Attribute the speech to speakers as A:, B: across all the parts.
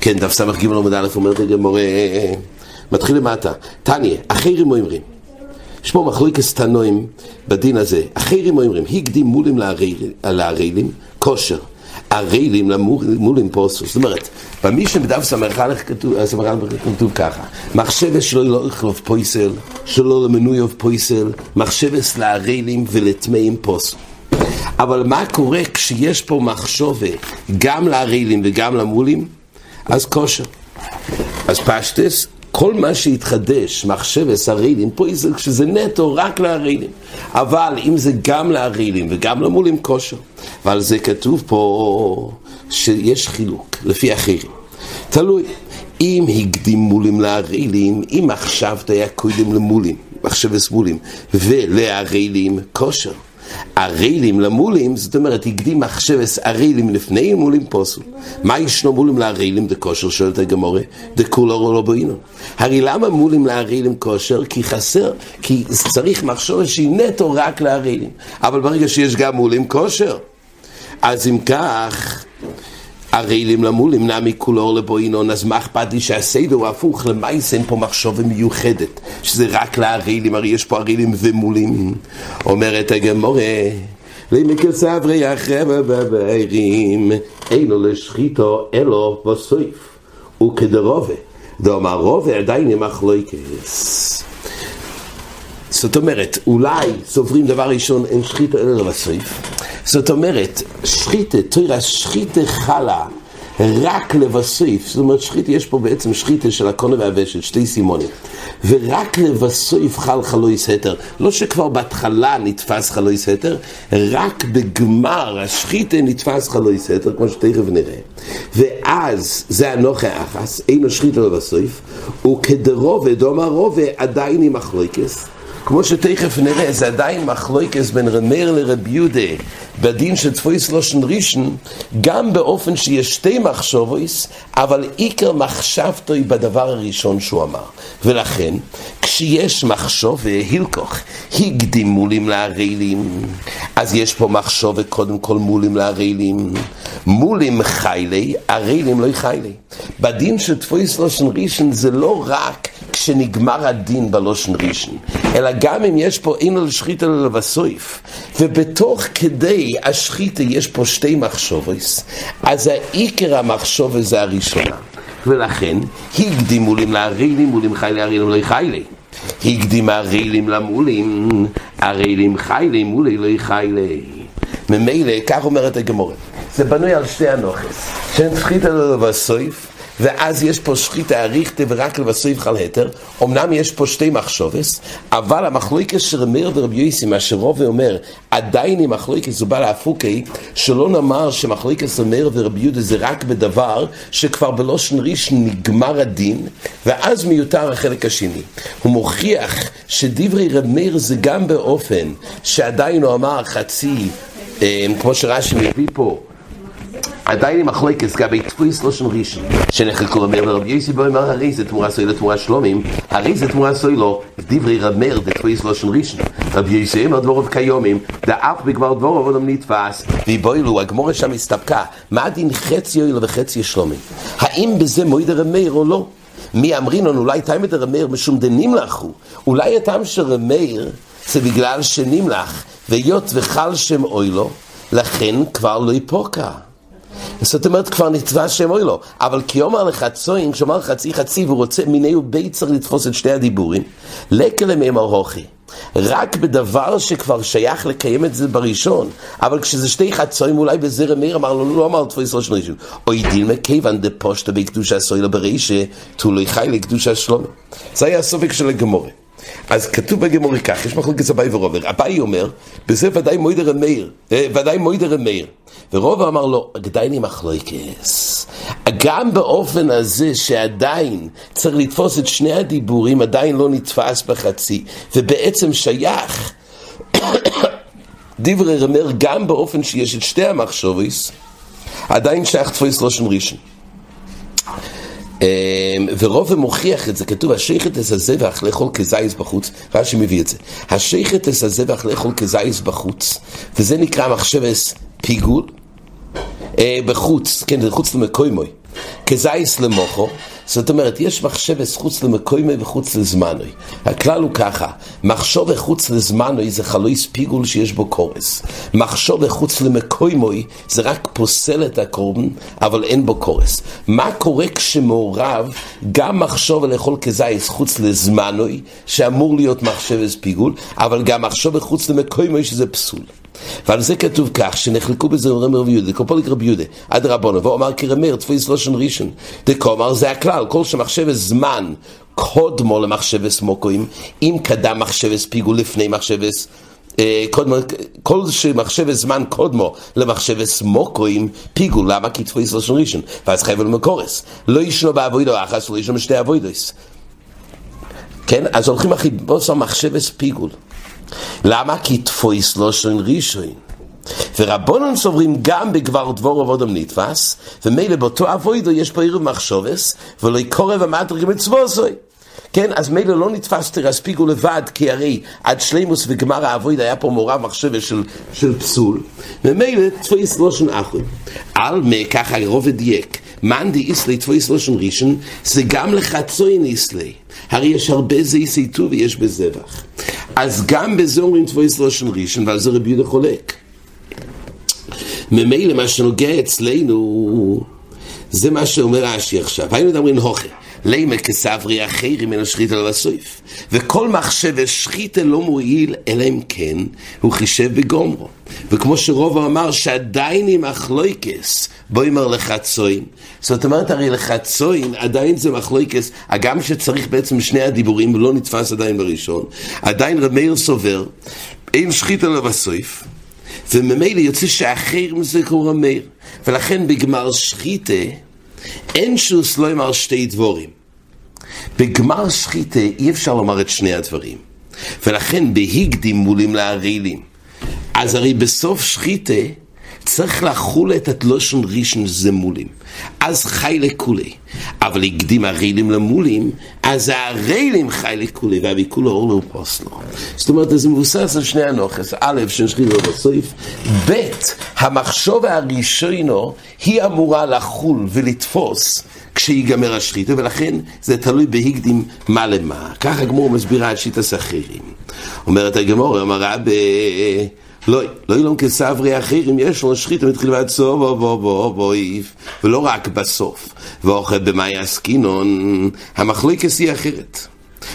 A: כן, דף ס"ג עמוד א' אומרת הגמורה, מתחיל למטה. תניא, אחרים אומרים. יש פה מחלוקת תנועים בדין הזה. אחרים אומרים, הקדים מולים לערלים, כושר. ערלים למולים פוסוס. זאת אומרת, במשנה בדף ס"א כתוב ככה, מחשבס שלא לא יחלוף פויסל, שלא למנוי אוף פויסל, מחשבס לערלים ולטמאים פוסו. אבל מה קורה כשיש פה מחשובה גם לערלים וגם למולים? אז כושר. אז פשטס, כל מה שהתחדש, מחשבס הרעילים, פה זה כשזה נטו רק להרעילים. אבל אם זה גם להרעילים וגם למולים כושר, ועל זה כתוב פה שיש חילוק, לפי אחרים. תלוי, אם הקדים מולים להרעילים, אם עכשיו היה קודם למולים, מחשבס מולים, ולהרעילים כושר. ערלים למולים, זאת אומרת, הקדים מחשבס ערלים לפני מולים פוסו. מה ישנו מולים לערלים דקושר, שואלת הגמורה, דקולו לא בואינו. הרי למה מולים לערלים כושר? כי חסר, כי צריך מחשבת שהיא נטו רק לערלים. אבל ברגע שיש גם מולים כושר, אז אם כך... הרעילים למולים נמי כולו לבואינון, אז מה אכפת לי שהסדר הוא הפוך, למעשה אין פה מחשבה מיוחדת, שזה רק להרעילים, הרי יש פה הרעילים ומולים. אומרת הגמורה, למקל סברי אחרי בבעירים, אינו לשחיתו אלו בסויף, וכדרובה, דאמר רובה עדיין עם מחלוקס. זאת אומרת, אולי סוברים דבר ראשון, אין שחיתו אלו בסויף. זאת אומרת, שחיתה, תראה, שחיתה חלה רק לבסוף, זאת אומרת, שחיתה, יש פה בעצם שחיתה של הקונה והוושת, שתי סימונים, ורק לבסוף חל חלויס התר, לא שכבר בהתחלה נתפס חלויס התר, רק בגמר השחיתה נתפס חלויס התר, כמו שתכף נראה, ואז זה הנוכה האחס, אינו שחיתה לבסוף, וכדרובה, דומה רובה, עדיין עם מחלוקס, כמו שתכף נראה, זה עדיין מחלוקס בין רמר לרב יהודה בדין של צפויס לושן ראשון, גם באופן שיש שתי מחשבויס, אבל עיקר מחשבתוי בדבר הראשון שהוא אמר. ולכן, כשיש מחשוב והילקוך, הקדים מולים לערלים, אז יש פה מחשוב וקודם כל מולים לערלים. מולים חיילי, ערלים לא חיילי. בדין של צפויס לושן ראשון זה לא רק כשנגמר הדין בלושן ראשון, אלא גם אם יש פה אין על שחית אלא לבסויף, ובתוך כדי השחיתה יש פה שתי מחשובס, אז העיקר המחשובס זה הראשונה. ולכן, הקדימו לי לערילים, מולים חיילי, ערילים לא חיילי. הקדים הרעילים למולים, הרעילים חיילי, מולי לא חיילי. ממילא, כך אומרת הגמורת, זה בנוי על שתי הנוכס, שאין שחיתה לבסויף, ואז יש פה שחיטה אריכתה ורק לבסוף חל התר, אמנם יש פה שתי מחשובס, אבל המחלוקס של רמיר ורבי יוסי, מה שרובי אומר, עדיין עם מחלוקס הוא בא להפוקי, שלא נאמר שמחלוקס רמיר ורבי יהודה זה רק בדבר שכבר בלושן ריש נגמר הדין, ואז מיותר החלק השני. הוא מוכיח שדברי רמיר זה גם באופן שעדיין הוא אמר חצי, אה, כמו שרש"י מביא פה, עדיין עם מחלקת גבי תפויס לא של ראשון. שנחלקו למר לרבי יוסי בו אמר הרי זה תמורה סוי לתמורה שלומים הרי זה תמורה סוי לו דברי רמר דתפויס לא של ראשון. רבי יוסי אמר דבורוב כיומים דאף בגבר דבורוב אדם נתפס ויבוילו הגמורה שם הסתפקה מה הדין חצי יוילה וחצי שלומים? האם בזה מועיד הרמר או לא? מי אמרינון אולי תאם את הרמר משום דנמלך הוא. אולי הטעם של רמר זה בגלל שנמלך והיות וחל שם אוילו לכן כבר לא יפוקע זאת אומרת, כבר נצבע שם אוי לו. אבל כי אומר לך צוין, כשאומר לך חצי חצי, והוא רוצה מיני ובית צריך לתפוס את שני הדיבורים, לקל מהם הוכי. רק בדבר שכבר שייך לקיים את זה בראשון, אבל כשזה שתי חצויים אולי בזרם מאיר אמר לו, לא אמר תפוס ראשון ראשון, אוי דין מכיוון דפושטה בקדושה סוילה ברישה, תולי חי לקדושה שלום. זה היה הסופק של הגמורה. אז כתוב בגמורי כך, יש מחלוקת אביי ורובר, אביי אומר, בזה ודאי מוידר המאיר, אה, ודאי מוידר המאיר. ורובר אמר לו, עדיין עם מחלוקס. גם באופן הזה שעדיין צריך לתפוס את שני הדיבורים, עדיין לא נתפס בחצי, ובעצם שייך דברי רמר גם באופן שיש את שתי המחשוביס, עדיין שייך תפוס ראשון ראשון. אמ, ורוב מוכיח את זה, כתוב, השייכת אס הזבח לאכול כזייס בחוץ, רש"י מביא את זה. השייכת אס הזבח לאכול כזייס בחוץ, וזה נקרא מחשבס פיגול, אה, בחוץ, כן, חוץ למקוימוי, כזייס למוחו, זאת אומרת, יש מחשב חוץ למקוימי וחוץ לזמנוי. הכלל הוא ככה, מחשוב חוץ לזמנוי זה חלויס פיגול שיש בו קורס. מחשוב חוץ למקוימוי זה רק פוסל את הקורבן, אבל אין בו קורס. מה קורה כשמעורב גם מחשוב לאכול כזייס חוץ לזמנוי, שאמור להיות מחשב פיגול, אבל גם מחשוב חוץ למקוימוי שזה פסול. ועל זה כתוב כך, שנחלקו בזה רמר רבי יהודה, דקופוליק רבי יהודה, עד רבונו, ואומר כרמר, תפויס לושן ראשון, דקומר זה הכלל, כל שמחשב זמן קודמו למחשבס מוקוים, אם קדם מחשבס פיגו לפני מחשבס אה, קודמו, כל שמחשב זמן קודמו למחשבס מוקוים פיגו, למה? כי תפויס לשון ראשון, ואז חייב למקורס. לא ישנו באבוידו אחס, לא ישנו בשתי אבוידוס. כן? אז הולכים אחי, בוא עושה מחשבס פיגול. למה? כי תפויס לושן ראשון. ורבונן סוברים גם בגבר דבור עבודם נתפס, ומילא באותו אבוידו יש פה עירוב מחשובס, ולא יקורא ומטריג מצווסוי. כן, אז מילא לא נתפס תרספיגו לבד, כי הרי עד שלימוס וגמר האבויד היה פה מעורב מחשבה של, של פסול, ומילא תפויס לושן אחוי. על מה ככה רובד דייק, מאן די איסלי תפויס לושן ראשון, זה גם לחצוין איסלי. הרי יש הרבה זה יסייתו ויש בזבח. אז גם בזה אומרים תפויס לושן ראשון, ועל זה רבי יהודה חולק. ממילא מה שנוגע אצלנו, זה מה שאומר רש"י עכשיו. היינו מדברים הוכה. לימה כסברי אחרי מן השחית על הסויף. וכל מחשב שחיתה לא מועיל, אלא אם כן הוא חישב בגומרו. וכמו שרוב אמר שעדיין עם מחלויקס, בוא אמר לחצוין. זאת אומרת, הרי לחצוין עדיין זה מחלויקס, הגם שצריך בעצם שני הדיבורים, ולא נתפס עדיין בראשון, עדיין רב מאיר סובר, אין שחית עליו הסויף, וממילא יוצא שאחר מזה קורא מאיר. ולכן בגמר שחיתה, אין שוס לא אמר שתי דבורים. בגמר שחיתה אי אפשר לומר את שני הדברים. ולכן בהגדים מולים להרעילים. אז הרי בסוף שחיתה צריך לחול את התלושן ראשון זמולים. אז חי לכולי. אבל הקדים הרעילים למולים, אז הרעילים חי לכולי, והביא כולו אור לו פוסלו. זאת אומרת, זה מבוסס על שני הנוכס. א', שנשחיל לו בסוף, ב', המחשוב הראשונו היא אמורה לחול ולתפוס כשיגמר השחיתה, ולכן זה תלוי בהקדים מה למה. ככה הגמור מסבירה את שיטת אחרים. אומרת הגמור, אמר רבי... לא, לא ילום כסברי אחרים, יש לו שחית מתחיל ועד סוף, בוא בוא בוא בוא איף, ולא רק בסוף. ואוכל במאי עסקינון, המחלוקס היא אחרת.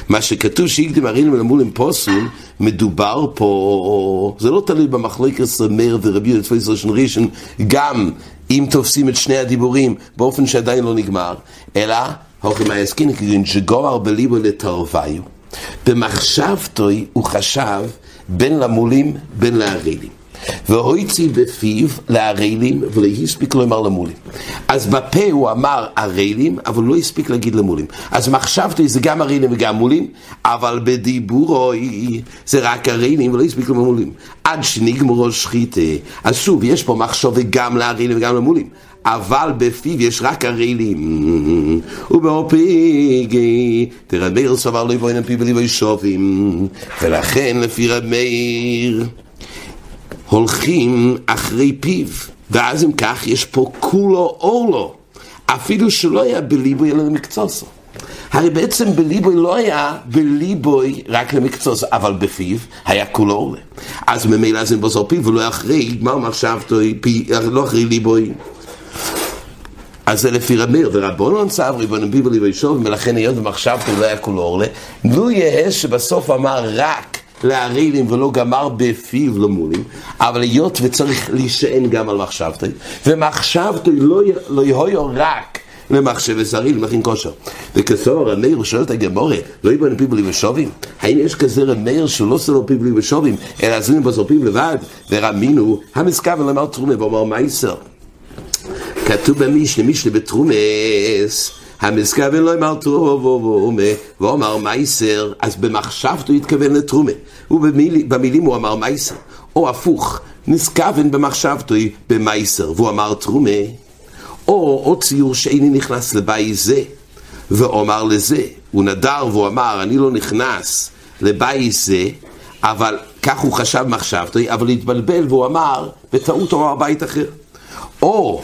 A: מה שכתוב שהקדים הרינים ולמול עם פוסול, מדובר פה, זה לא תלוי במחלוקס מאיר ורבי יהודה תפוס ראשון ראשון, גם אם תופסים את שני הדיבורים באופן שעדיין לא נגמר, אלא הולכים מהעסקין כגון שגוהר בליבו לתרוויו. במחשבתוי הוא חשב בין למולים בין להרעילים. והויצי בפיו להרעילים ולא הספיק לומר למולים. אז בפה הוא אמר הרעילים, אבל לא הספיק להגיד למולים. אז מחשבתי זה גם הרעילים וגם מולים, אבל בדיבורוי זה רק הרעילים ולא הספיק למולים. עד שנגמרו שחיתה. אז שוב, יש פה מחשוב גם להרעילים וגם למולים. אבל בפיו יש רק הרעילים. ובאופיגי, תראה מאיר סבר לא יבואין פיו ולא ישובים. ולכן לפי רב מאיר הולכים אחרי פיו. ואז אם כך יש פה כולו אורלו. אפילו שלא היה בליבוי אלא למקצוצו. הרי בעצם בליבוי לא היה בליבוי רק למקצוץ, אבל בפיו היה כולו עולה. אז ממילא זה בזור פיו ולא אחרי, מה מחשבתו, לא אחרי ליבוי. אז זה לפי רמיר, ורבונון צב ריבון ביבל ליבשוב, ולכן היות ומחשבתו לא היה כולו עולה. לו יהיה שבסוף אמר רק להרעילים ולא גמר בפיו למולים, אבל היות וצריך להישען גם על מחשבתו, ומחשבתו לא, לא יהיו רק למחשב ושרי, למכין כושר. וכסור המאיר שואל את הגמורה, לא יבוא פיו בלי ושובים? האם יש כזה רמאיר שהוא לא סלו פיו בלי ושובים, אלא עזרים בסור פיו לבד? ורמינו, המסקב ולמר תרומה ואומר מייסר. כתוב במשנה, משנה בתרומס, המסכוון לא אמר תרומה, ואומר מייסר, אז במחשבתו התכוון לתרומה, ובמילים הוא אמר מייסר, או הפוך, נסכוון במחשבתו במייסר, והוא אמר תרומה, או עוד ציור שאיני נכנס לבית זה, ואומר לזה, הוא נדר והוא אמר, אני לא נכנס לבית זה, אבל כך הוא חשב מחשבתו, אבל התבלבל והוא אמר, בטעות הוא אמר בית אחר. או,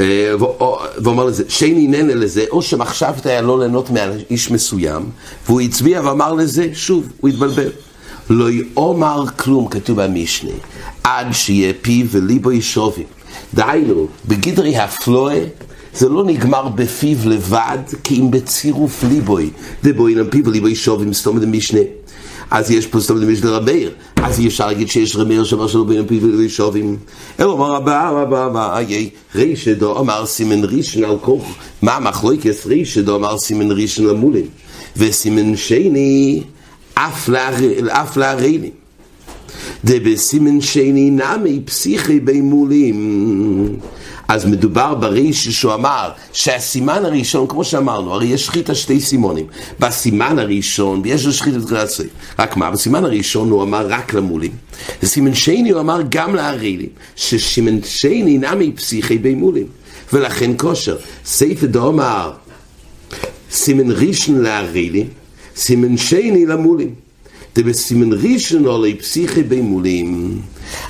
A: אה, והוא אמר לזה, שני נהנה לזה, או שמחשבת היה לא ליהנות מאיש מסוים, והוא הצביע ואמר לזה, שוב, הוא התבלבל. לא יאמר כלום, כתוב במשנה, עד שיהיה פיו וליבו ישובים. דהיינו, בגדרי הפלואה, זה לא נגמר בפיו לבד, כי אם בצירוף ליבוי, דבוינם פיו וליבו ישובים, סתום את המשנה. אז יש פה סתום את המשנה לרבייר. אז אי אפשר להגיד שיש רמיר שאומר שלא בין פיו וליבו ישובים. אלא אמר רבה רבה רבה, איי, רישדו אמר סימן רישן על כוך. מה מחלוקס רישדו אמר סימן רישן למולים. וסימן שני, אף להרעילים. דבסימן שני נמי פסיכי בימולים. אז מדובר בריש שהוא אמר שהסימן הראשון, כמו שאמרנו, הרי יש שחיטה שתי סימונים. בסימן הראשון, ויש לו שחיטה גרסי. רק מה? בסימן הראשון הוא אמר רק למולים. בסימן שני הוא אמר גם להרעילים, שסימן שני נמי פסיכי בימולים. ולכן כושר. סייפה דו אמר סימן ראשון להרעילים, סימן שני למולים. דבסימן ראשון עולי פסיכי במולים.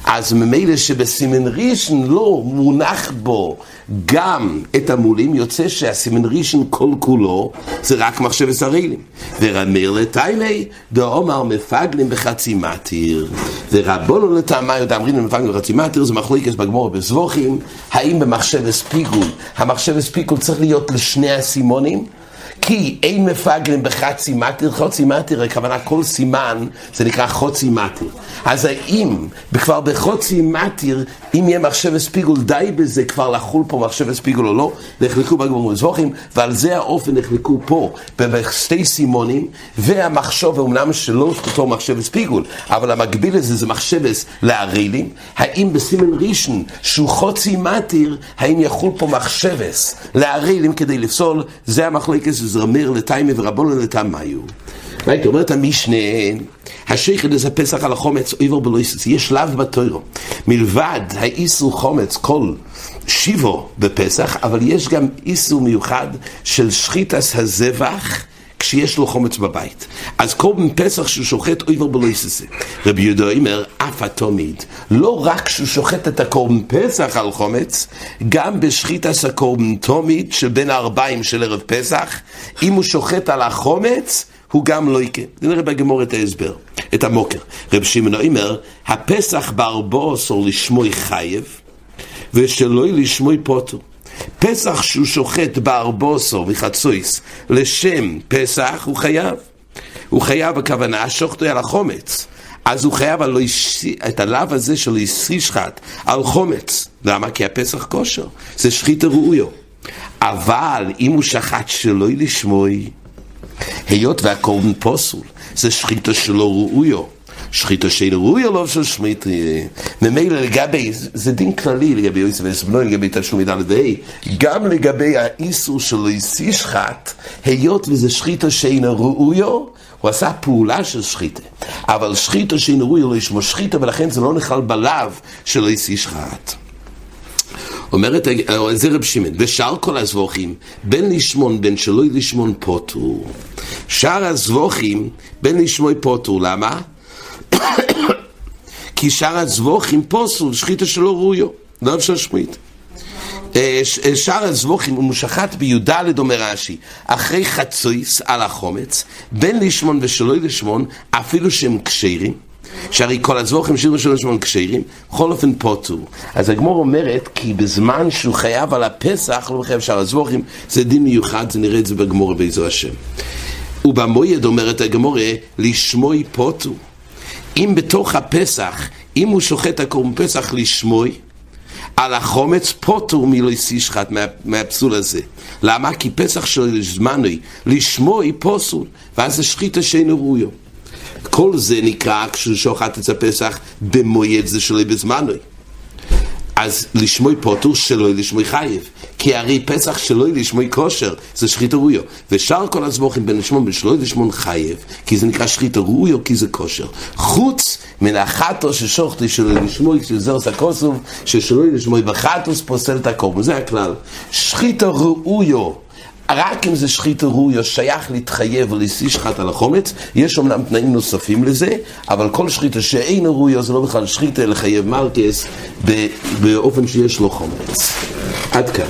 A: אז ממילא שבסימן ראשון לא מונח בו גם את המולים, יוצא שהסימן ראשון כל כולו זה רק מחשב הרעילים. ורמיר לטיילי, דאומר מפגלים בחצי מתיר. ורבונו לטעמי, דאמרים מפגלים בחצי מתיר, זה מחליקס בגמור בסבוכים, האם במחשב הספיגול, המחשב הספיגול צריך להיות לשני הסימונים? כי אין מפגרים בחצי מתיר, חוצי מתיר, הכוונה כל סימן, זה נקרא חוצי מתיר. אז האם כבר בחוצי מתיר, אם יהיה מחשב הספיגול, די בזה כבר לחול פה מחשב הספיגול או לא, נחלקו בגמור מזבוכים, ועל זה האופן נחלקו פה, בשתי סימונים, והמחשוב, אמנם שלא אותו מחשב הספיגול, אבל המקביל לזה זה מחשבס להרעילים, האם בסימן ראשון, שהוא חוצי מתיר, האם יחול פה מחשבס להרעילים כדי לפסול, זה המחלקת זרמר לטיימה ורבונה לטעמיו. ראית, אומרת המשנה, השייכת הזה פסח על החומץ, אויבר בלויסס, יש שלב בתוירו. מלבד האיסור חומץ, כל שיבו בפסח, אבל יש גם איסור מיוחד של שחיטס הזבח. כשיש לו חומץ בבית. אז קורבן פסח שהוא שוחט אויבר בלויססה. רבי יהודה אומר, אף התומיד, לא רק שהוא שוחט את הקורבן פסח על חומץ, גם בשחיטס הקורבן תומיד בין הארבעים של ערב פסח, אם הוא שוחט על החומץ, הוא גם לא יקה. נראה בגמור את ההסבר, את המוקר. רב שמעון אומר, הפסח בארבו אסור לשמוי חייב, ושלא לשמוי פוטו. פסח שהוא שוחט בארבוסו מחצויס לשם פסח, הוא חייב. הוא חייב בכוונה, שוחטו על החומץ. אז הוא חייב על את הלאו הזה של ישחט על חומץ. למה? כי הפסח כושר. זה שחית ראויו. אבל אם הוא שחט שלא לשמוי, היות והקורבן פוסול, זה שחיתו שלא ראויו. שחיתו שאין ראוי עליו של שמית, ממילא לגבי, זה דין כללי לגבי יוסף וסבנוי, לגבי תשלומי ד' וה', גם לגבי האיסור של ישחט, היות וזה שחיתו שאין ראויו, הוא עשה פעולה של שחיתה, אבל שחיתו שאין ראויו לא ישמו שחיתה, ולכן זה לא נכלל בלאו של ישחט. אומרת, זה רב שמעון, ושאר כל הזבוכים, בין לשמון בין שלא לשמון פוטו. שאר הזבוכים, בין לשמוי פוטו, למה? כי שאר הזבוכים פוסול, שחיתה שלא ראויו, לא אפשר שמית. אה, אה, שאר הזבוכים הוא מושחת בי"ד אומר רש"י, אחרי חצויס על החומץ, בין לשמון ושלא לשמון, אפילו שהם כשרים. שהרי כל הזבוכים שירו שלו שמון כשרים, בכל אופן פוטו. אז הגמור אומרת, כי בזמן שהוא חייב על הפסח, לא חייב שאר הזבוכים, זה דין מיוחד, זה נראה את זה בגמור בעזר השם. ובמויד אומרת הגמור, לשמוי פוטו. אם בתוך הפסח, אם הוא שוחט הקורבן פסח לשמוי, על החומץ פוטו מלוי סישחט מה, מהפסול הזה. למה? כי פסח של זמנוי, לשמוי פוסול, ואז זה שחיטה שאינו ראויו. כל זה נקרא כשהוא שוחט את הפסח במועד זה שלו בזמנוי. אז לשמוי פוטור שלא לשמוי חייב. כי הרי פסח שלא לשמוי כושר, זה שחית ראויו. ושאר כל הזבוכים בין לשמון ושלא לשמון חייב, כי זה נקרא שחית ראויו, כי זה כושר. חוץ מן החטו ששוחטי שלא לשמוי, שזה עושה כוסוב, ששלא לשמוי בחטוס פוסל את הקורבן. זה הכלל. שחית ראויו. רק אם זה שחית ראויה שייך להתחייב ולשיא שחת על החומץ, יש אמנם תנאים נוספים לזה, אבל כל שחיתה שאין ראויה זה לא בכלל שחיתה לחייב מרקס באופן שיש לו חומץ. עד כאן.